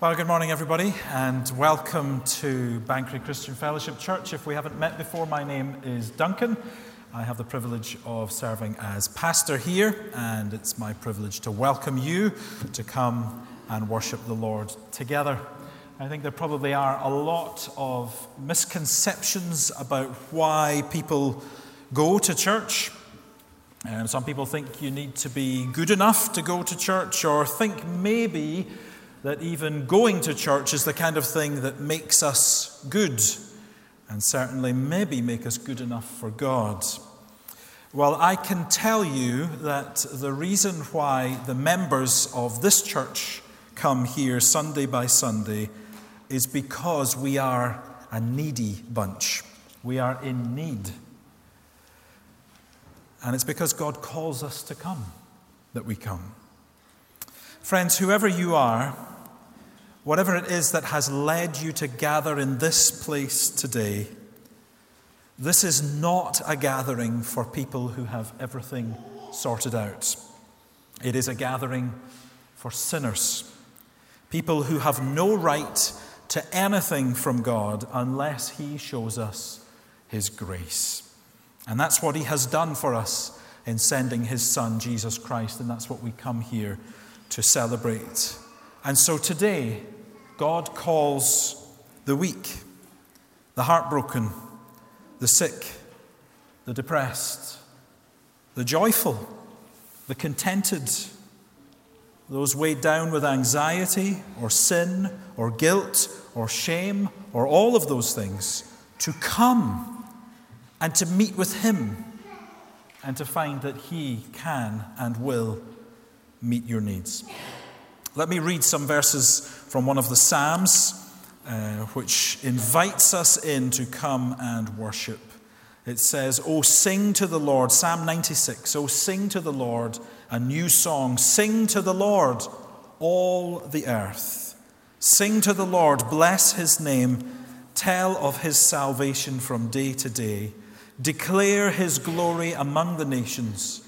Well, good morning, everybody, and welcome to Banchory Christian Fellowship Church. If we haven't met before, my name is Duncan. I have the privilege of serving as pastor here, and it's my privilege to welcome you to come and worship the Lord together. I think there probably are a lot of misconceptions about why people go to church. Um, some people think you need to be good enough to go to church, or think maybe that even going to church is the kind of thing that makes us good and certainly maybe make us good enough for God. Well, I can tell you that the reason why the members of this church come here Sunday by Sunday is because we are a needy bunch. We are in need. And it's because God calls us to come that we come. Friends, whoever you are, whatever it is that has led you to gather in this place today, this is not a gathering for people who have everything sorted out. It is a gathering for sinners, people who have no right to anything from God unless He shows us His grace. And that's what He has done for us in sending His Son, Jesus Christ, and that's what we come here to celebrate. And so today, God calls the weak, the heartbroken, the sick, the depressed, the joyful, the contented, those weighed down with anxiety or sin or guilt or shame or all of those things, to come and to meet with Him and to find that He can and will meet your needs. Let me read some verses from one of the Psalms, uh, which invites us in to come and worship. It says, Oh, sing to the Lord, Psalm 96, Oh, sing to the Lord a new song. Sing to the Lord, all the earth. Sing to the Lord, bless his name, tell of his salvation from day to day. Declare his glory among the nations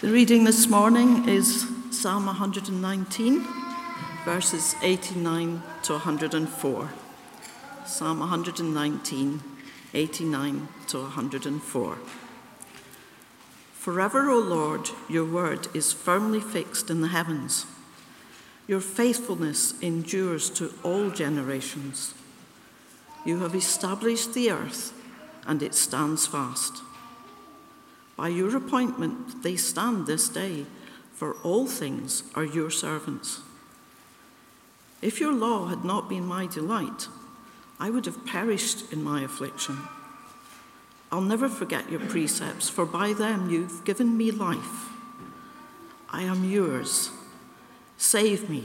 The reading this morning is Psalm 119, verses 89 to 104. Psalm 119, 89 to 104. Forever, O Lord, your word is firmly fixed in the heavens. Your faithfulness endures to all generations. You have established the earth, and it stands fast. By your appointment, they stand this day, for all things are your servants. If your law had not been my delight, I would have perished in my affliction. I'll never forget your precepts, for by them you've given me life. I am yours. Save me,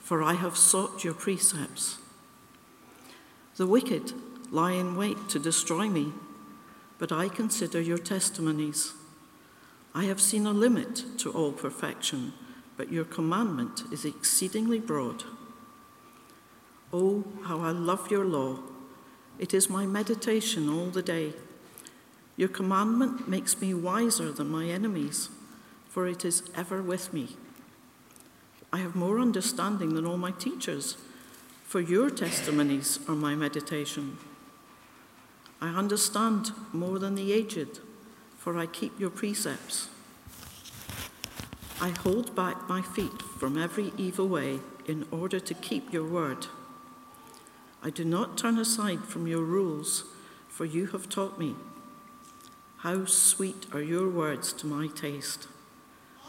for I have sought your precepts. The wicked lie in wait to destroy me but I consider your testimonies. I have seen a limit to all perfection, but your commandment is exceedingly broad. Oh, how I love your law! It is my meditation all the day. Your commandment makes me wiser than my enemies, for it is ever with me. I have more understanding than all my teachers, for your testimonies are my meditation. I understand more than the aged, for I keep your precepts. I hold back my feet from every evil way in order to keep your word. I do not turn aside from your rules, for you have taught me. How sweet are your words to my taste,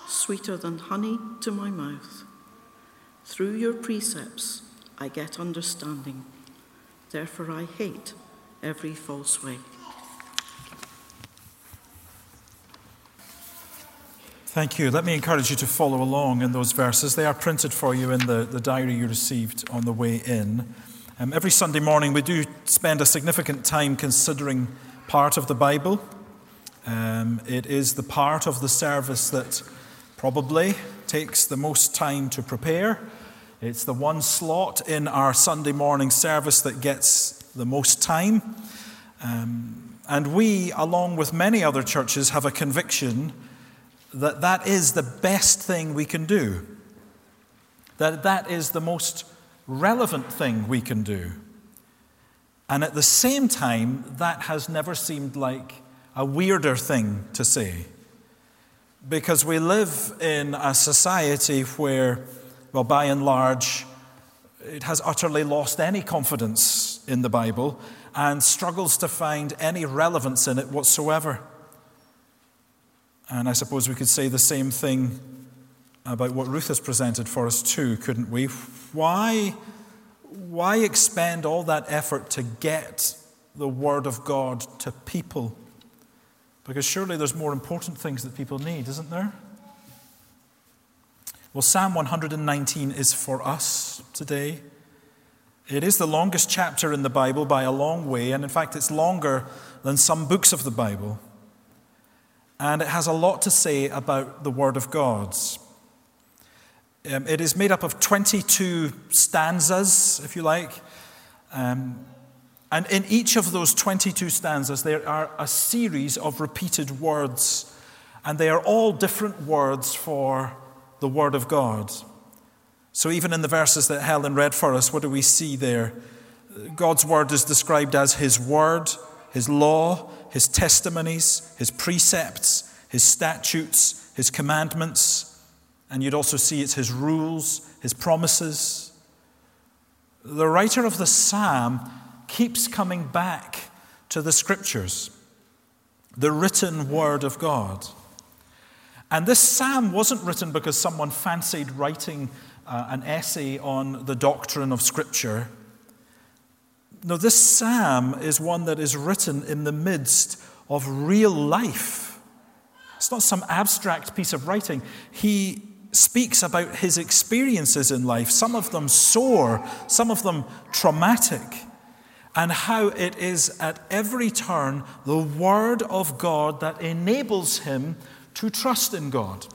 sweeter than honey to my mouth. Through your precepts I get understanding. Therefore I hate every false way. Thank you. Let me encourage you to follow along in those verses. They are printed for you in the, the diary you received on the way in. Um, every Sunday morning, we do spend a significant time considering part of the Bible. Um, it is the part of the service that probably takes the most time to prepare. It's the one slot in our Sunday morning service that gets the most time. Um, and we, along with many other churches, have a conviction that that is the best thing we can do, that that is the most relevant thing we can do. And at the same time, that has never seemed like a weirder thing to say. Because we live in a society where, well, by and large, it has utterly lost any confidence in the Bible and struggles to find any relevance in it whatsoever. And I suppose we could say the same thing about what Ruth has presented for us, too, couldn't we? Why, why expend all that effort to get the Word of God to people? Because surely there's more important things that people need, isn't there? Well, Psalm 119 is for us today. It is the longest chapter in the Bible by a long way, and in fact, it's longer than some books of the Bible and it has a lot to say about the Word of God. Um, it is made up of 22 stanzas, if you like. Um, and in each of those 22 stanzas, there are a series of repeated words, and they are all different words for the Word of God. So, even in the verses that Helen read for us, what do we see there? God's Word is described as His Word, His law, his testimonies, his precepts, his statutes, his commandments, and you'd also see it's his rules, his promises. The writer of the psalm keeps coming back to the scriptures, the written word of God. And this psalm wasn't written because someone fancied writing uh, an essay on the doctrine of Scripture. Now, this psalm is one that is written in the midst of real life. It's not some abstract piece of writing. He speaks about his experiences in life, some of them sore, some of them traumatic, and how it is at every turn the Word of God that enables him to trust in God.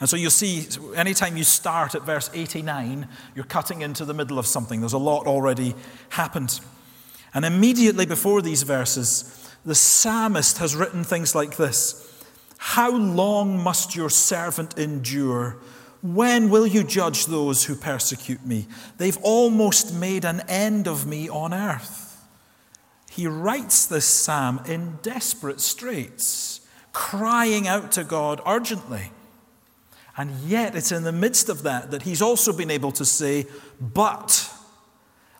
And so you see, anytime you start at verse 89, you're cutting into the middle of something. There's a lot already happened. And immediately before these verses, the psalmist has written things like this How long must your servant endure? When will you judge those who persecute me? They've almost made an end of me on earth. He writes this psalm in desperate straits, crying out to God urgently. And yet, it's in the midst of that that he's also been able to say, But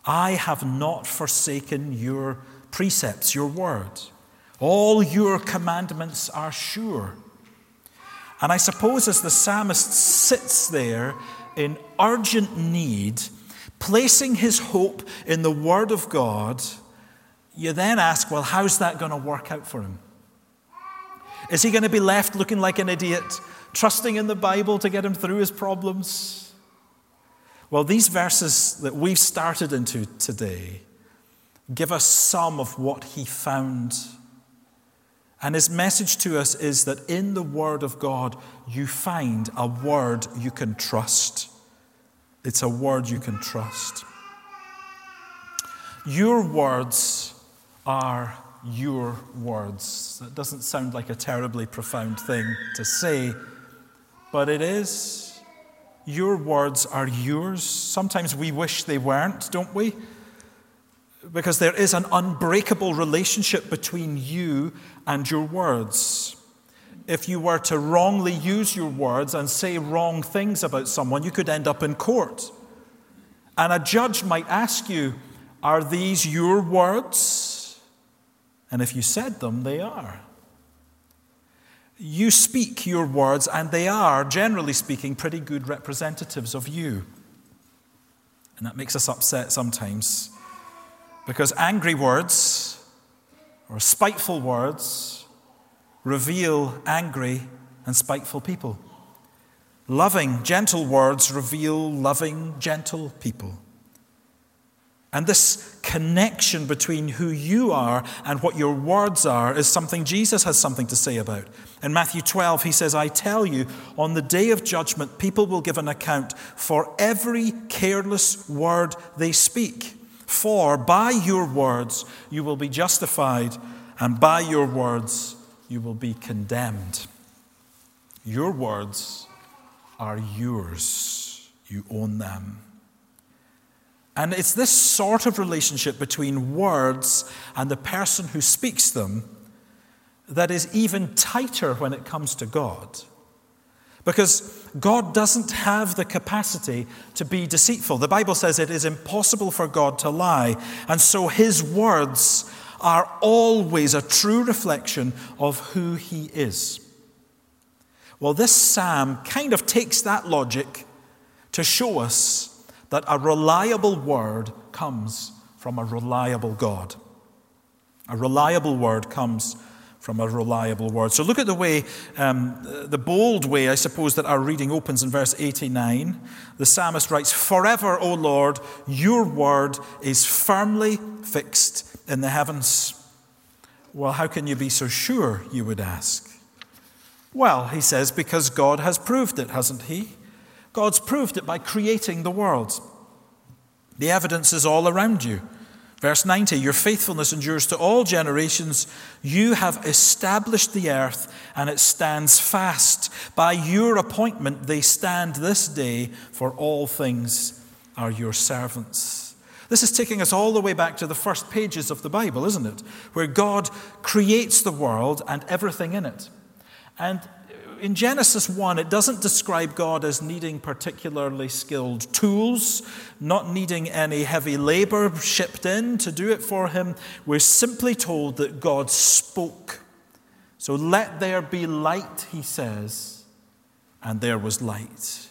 I have not forsaken your precepts, your word. All your commandments are sure. And I suppose as the psalmist sits there in urgent need, placing his hope in the word of God, you then ask, well, how's that going to work out for him? Is he going to be left looking like an idiot trusting in the Bible to get him through his problems? Well, these verses that we've started into today give us some of what he found. And his message to us is that in the Word of God, you find a word you can trust. It's a word you can trust. Your words are your words. That doesn't sound like a terribly profound thing to say, but it is. Your words are yours. Sometimes we wish they weren't, don't we? Because there is an unbreakable relationship between you and your words. If you were to wrongly use your words and say wrong things about someone, you could end up in court. And a judge might ask you, Are these your words? And if you said them, they are. You speak your words, and they are, generally speaking, pretty good representatives of you. And that makes us upset sometimes because angry words or spiteful words reveal angry and spiteful people. Loving, gentle words reveal loving, gentle people. And this connection between who you are and what your words are is something Jesus has something to say about. In Matthew 12, he says, I tell you, on the day of judgment, people will give an account for every careless word they speak. For by your words you will be justified, and by your words you will be condemned. Your words are yours, you own them. And it's this sort of relationship between words and the person who speaks them that is even tighter when it comes to God. Because God doesn't have the capacity to be deceitful. The Bible says it is impossible for God to lie. And so his words are always a true reflection of who he is. Well, this psalm kind of takes that logic to show us that a reliable word comes from a reliable God. A reliable word comes from a reliable word. So look at the way, um, the bold way, I suppose, that our reading opens in verse 89. The psalmist writes, Forever, O Lord, your word is firmly fixed in the heavens. Well, how can you be so sure, you would ask? Well, he says, because God has proved it, hasn't he? God's proved it by creating the world. The evidence is all around you. Verse 90 Your faithfulness endures to all generations. You have established the earth, and it stands fast. By your appointment, they stand this day, for all things are your servants. This is taking us all the way back to the first pages of the Bible, isn't it? Where God creates the world and everything in it. And in Genesis 1, it doesn't describe God as needing particularly skilled tools, not needing any heavy labor shipped in to do it for him. We're simply told that God spoke. So let there be light, he says, and there was light.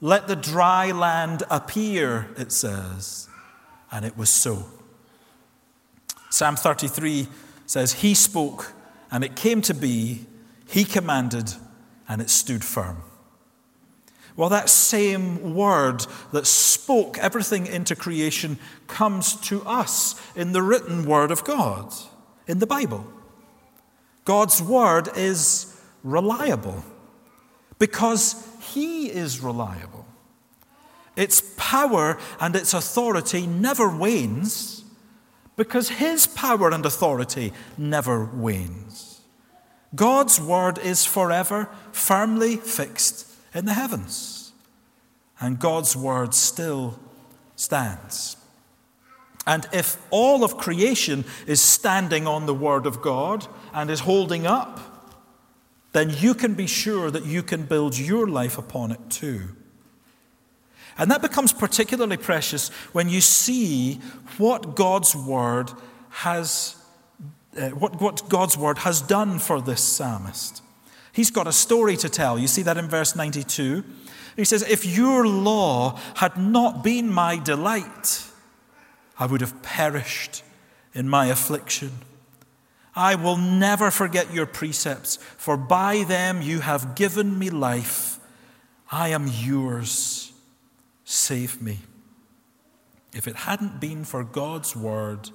Let the dry land appear, it says, and it was so. Psalm 33 says, He spoke, and it came to be, He commanded, and it stood firm. Well, that same word that spoke everything into creation comes to us in the written word of God, in the Bible. God's word is reliable because He is reliable. Its power and its authority never wanes because His power and authority never wanes. God's word is forever firmly fixed in the heavens, and God's word still stands. And if all of creation is standing on the word of God and is holding up, then you can be sure that you can build your life upon it too. And that becomes particularly precious when you see what God's word has uh, what, what God's word has done for this psalmist. He's got a story to tell. You see that in verse 92. He says, If your law had not been my delight, I would have perished in my affliction. I will never forget your precepts, for by them you have given me life. I am yours. Save me. If it hadn't been for God's word,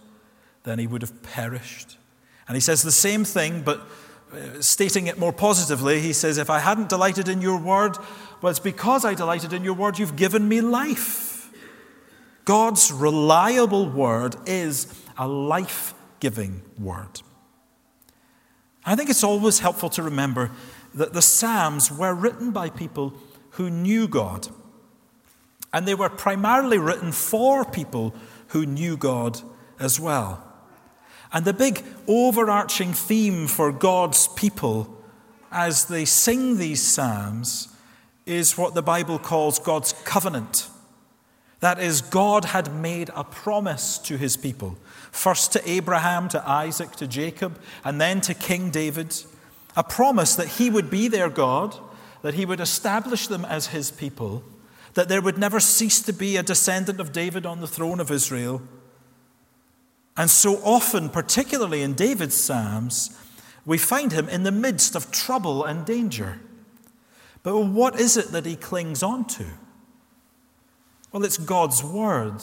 then he would have perished. And he says the same thing, but uh, stating it more positively. He says, If I hadn't delighted in your word, well, it's because I delighted in your word you've given me life. God's reliable word is a life giving word. I think it's always helpful to remember that the Psalms were written by people who knew God. And they were primarily written for people who knew God as well. And the big overarching theme for God's people as they sing these psalms is what the Bible calls God's covenant. That is, God had made a promise to his people, first to Abraham, to Isaac, to Jacob, and then to King David. A promise that he would be their God, that he would establish them as his people, that there would never cease to be a descendant of David on the throne of Israel and so often, particularly in David's Psalms, we find him in the midst of trouble and danger. But what is it that he clings on to? Well, it's God's word.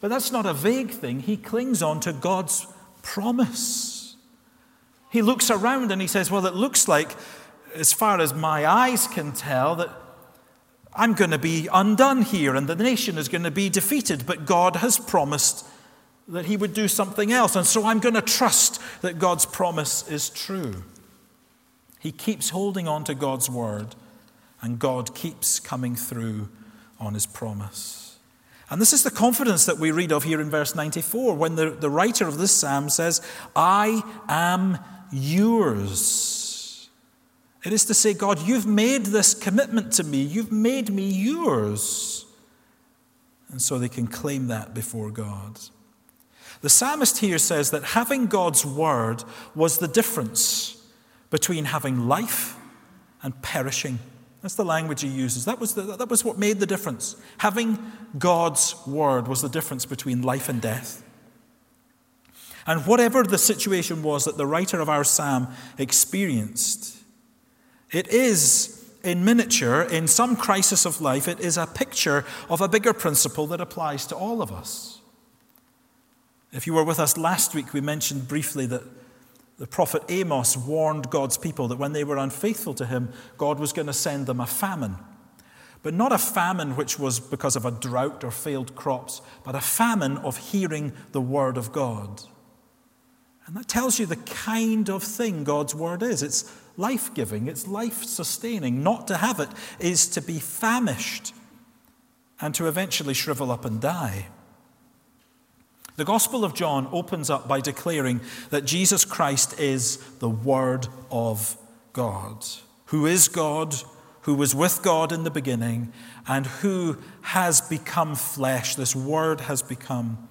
But that's not a vague thing. He clings on to God's promise. He looks around and he says, Well, it looks like, as far as my eyes can tell, that I'm going to be undone here and the nation is going to be defeated. But God has promised that he would do something else. And so I'm going to trust that God's promise is true. He keeps holding on to God's word, and God keeps coming through on his promise. And this is the confidence that we read of here in verse 94 when the, the writer of this psalm says, I am yours. It is to say, God, you've made this commitment to me, you've made me yours. And so they can claim that before God. The psalmist here says that having God's word was the difference between having life and perishing. That's the language he uses. That was, the, that was what made the difference. Having God's word was the difference between life and death. And whatever the situation was that the writer of our psalm experienced, it is in miniature, in some crisis of life, it is a picture of a bigger principle that applies to all of us. If you were with us last week, we mentioned briefly that the prophet Amos warned God's people that when they were unfaithful to him, God was going to send them a famine. But not a famine which was because of a drought or failed crops, but a famine of hearing the word of God. And that tells you the kind of thing God's word is. It's life giving, it's life sustaining. Not to have it is to be famished and to eventually shrivel up and die. The Gospel of John opens up by declaring that Jesus Christ is the Word of God, who is God, who was with God in the beginning, and who has become flesh. This Word has become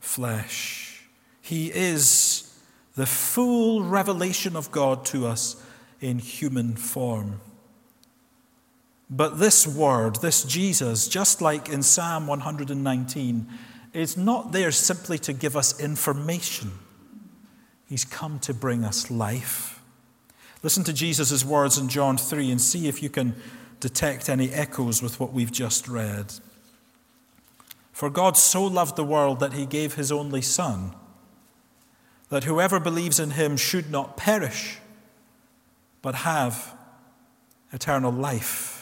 flesh. He is the full revelation of God to us in human form. But this Word, this Jesus, just like in Psalm 119, is not there simply to give us information, He's come to bring us life. Listen to Jesus' words in John 3 and see if you can detect any echoes with what we've just read. For God so loved the world that he gave his only Son, that whoever believes in him should not perish, but have eternal life.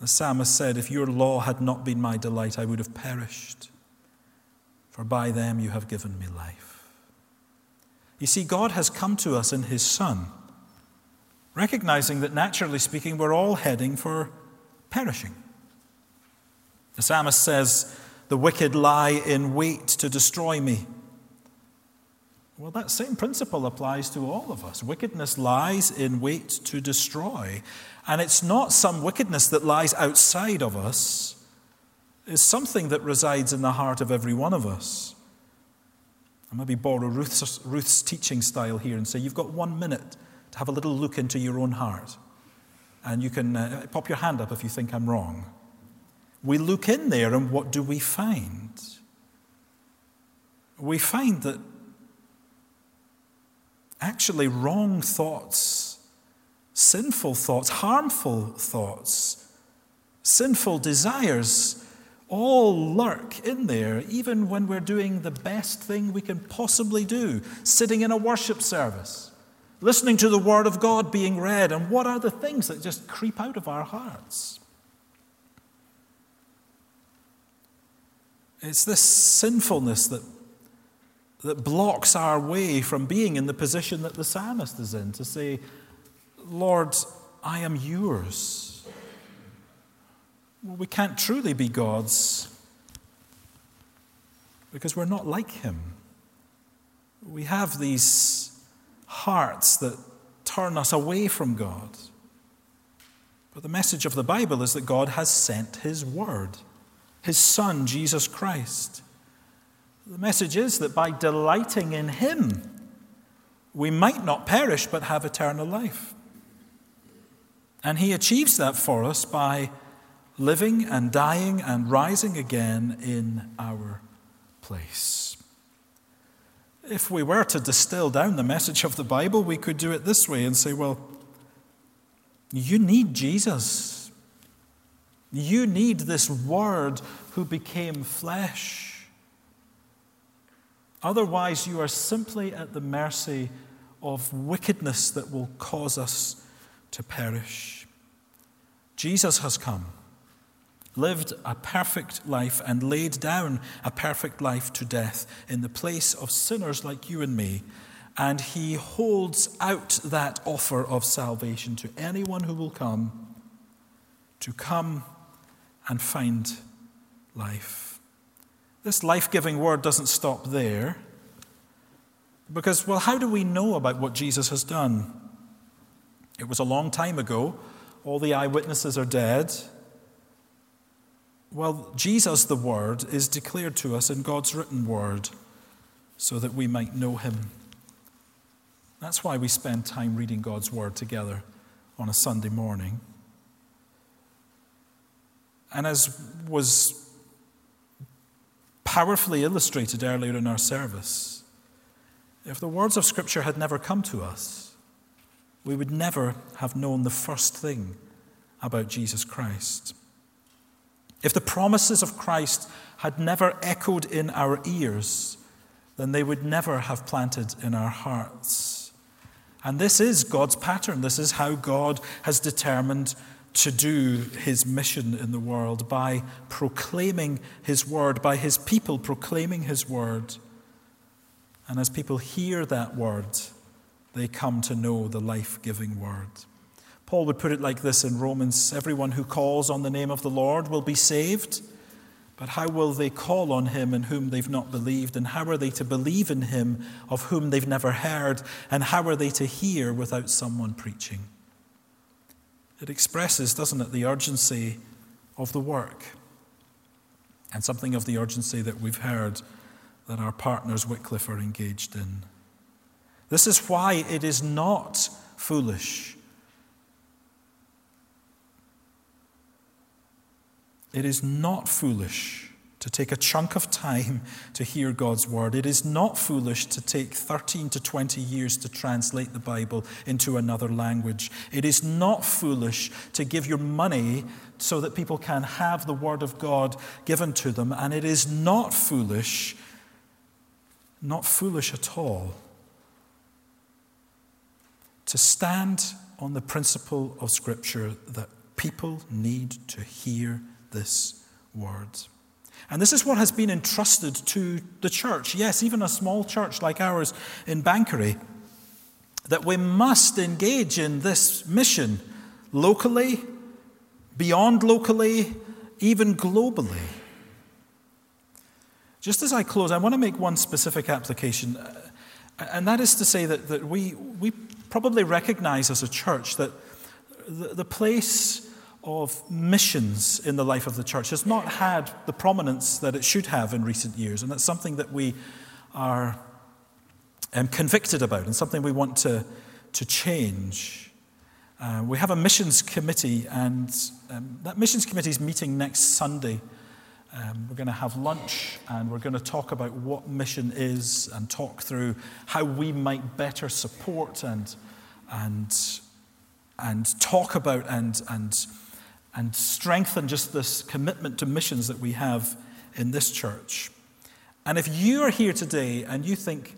The psalmist said, If your law had not been my delight, I would have perished. For by them you have given me life. You see, God has come to us in His Son, recognizing that naturally speaking, we're all heading for perishing. The psalmist says, The wicked lie in wait to destroy me. Well, that same principle applies to all of us. Wickedness lies in wait to destroy. And it's not some wickedness that lies outside of us, it's something that resides in the heart of every one of us. I maybe borrow Ruth's, Ruth's teaching style here and say, You've got one minute to have a little look into your own heart. And you can uh, pop your hand up if you think I'm wrong. We look in there, and what do we find? We find that actually wrong thoughts, sinful thoughts, harmful thoughts, sinful desires all lurk in there, even when we're doing the best thing we can possibly do, sitting in a worship service, listening to the Word of God being read. And what are the things that just creep out of our hearts? It's this sinfulness that that blocks our way from being in the position that the psalmist is in to say, Lord, I am yours. Well, we can't truly be God's because we're not like Him. We have these hearts that turn us away from God. But the message of the Bible is that God has sent His Word, His Son, Jesus Christ. The message is that by delighting in Him, we might not perish but have eternal life. And He achieves that for us by living and dying and rising again in our place. If we were to distill down the message of the Bible, we could do it this way and say, well, You need Jesus. You need this Word who became flesh. Otherwise, you are simply at the mercy of wickedness that will cause us to perish. Jesus has come, lived a perfect life, and laid down a perfect life to death in the place of sinners like you and me. And he holds out that offer of salvation to anyone who will come to come and find life. This life giving word doesn't stop there. Because, well, how do we know about what Jesus has done? It was a long time ago. All the eyewitnesses are dead. Well, Jesus, the Word, is declared to us in God's written Word so that we might know Him. That's why we spend time reading God's Word together on a Sunday morning. And as was powerfully illustrated earlier in our service, if the words of Scripture had never come to us, we would never have known the first thing about Jesus Christ. If the promises of Christ had never echoed in our ears, then they would never have planted in our hearts. And this is God's pattern. This is how God has determined to do his mission in the world by proclaiming his word, by his people proclaiming his word. And as people hear that word, they come to know the life giving word. Paul would put it like this in Romans Everyone who calls on the name of the Lord will be saved. But how will they call on him in whom they've not believed? And how are they to believe in him of whom they've never heard? And how are they to hear without someone preaching? It expresses, doesn't it, the urgency of the work and something of the urgency that we've heard that our partners Wycliffe are engaged in. This is why it is not foolish. It is not foolish to take a chunk of time to hear God's word. It is not foolish to take 13 to 20 years to translate the Bible into another language. It is not foolish to give your money so that people can have the word of God given to them. And it is not foolish not foolish at all, to stand on the principle of Scripture that people need to hear this word. And this is what has been entrusted to the church. Yes, even a small church like ours in Banchory, that we must engage in this mission locally, beyond locally, even globally. Just as I close, I want to make one specific application, uh, and that is to say that, that we, we probably recognize as a church that the, the place of missions in the life of the church has not had the prominence that it should have in recent years, and that's something that we are um, convicted about and something we want to, to change. Uh, we have a missions committee, and um, that missions committee is meeting next Sunday. Um, we're going to have lunch and we're going to talk about what mission is and talk through how we might better support and, and, and talk about and, and, and strengthen just this commitment to missions that we have in this church. And if you are here today and you think,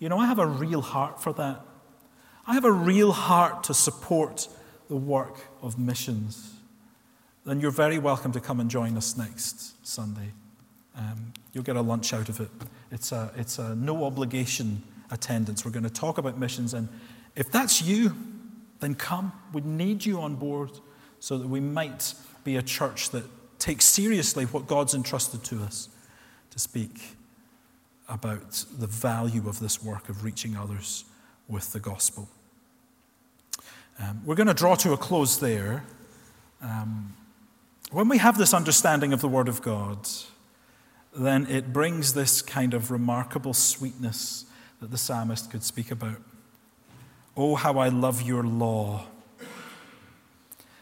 you know, I have a real heart for that, I have a real heart to support the work of missions then you're very welcome to come and join us next Sunday. Um, you'll get a lunch out of it. It's a, it's a no obligation attendance. We're going to talk about missions, and if that's you, then come. We need you on board so that we might be a church that takes seriously what God's entrusted to us to speak about the value of this work of reaching others with the gospel. Um, we're going to draw to a close there. Um, when we have this understanding of the Word of God, then it brings this kind of remarkable sweetness that the psalmist could speak about. Oh, how I love your law.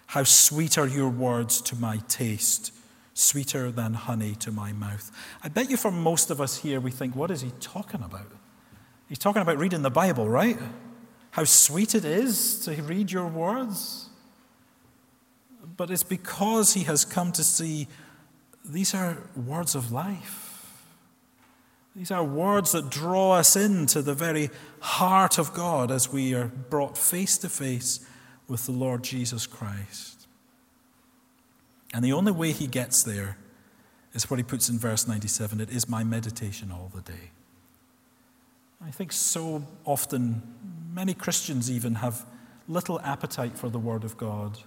How sweet are your words to my taste, sweeter than honey to my mouth. I bet you for most of us here, we think, what is he talking about? He's talking about reading the Bible, right? How sweet it is to read your words. but it's because he has come to see these are words of life. These are words that draw us into the very heart of God as we are brought face to face with the Lord Jesus Christ. And the only way he gets there is what he puts in verse 97 it is my meditation all the day. I think so often, many Christians even have little appetite for the Word of God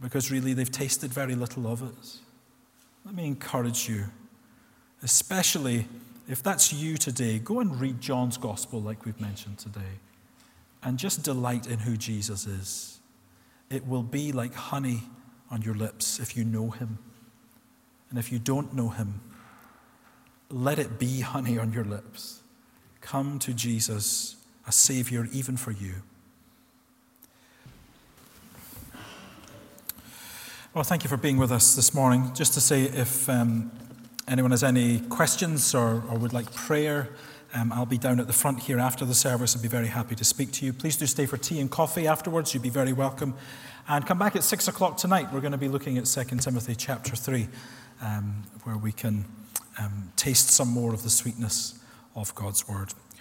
because really they've tasted very little of it. Let me encourage you, especially if that's you today, go and read John's Gospel like we've mentioned today and just delight in who Jesus is. It will be like honey on your lips if you know Him. And if you don't know Him, let it be honey on your lips. Come to Jesus, a Savior even for you. Well, thank you for being with us this morning. Just to say, if um, anyone has any questions or, or would like prayer, um, I'll be down at the front here after the service. I'd be very happy to speak to you. Please do stay for tea and coffee afterwards. You'd be very welcome. And come back at six o'clock tonight. We're going to be looking at 2 Timothy chapter 3, um, where we can um, taste some more of the sweetness of God's word.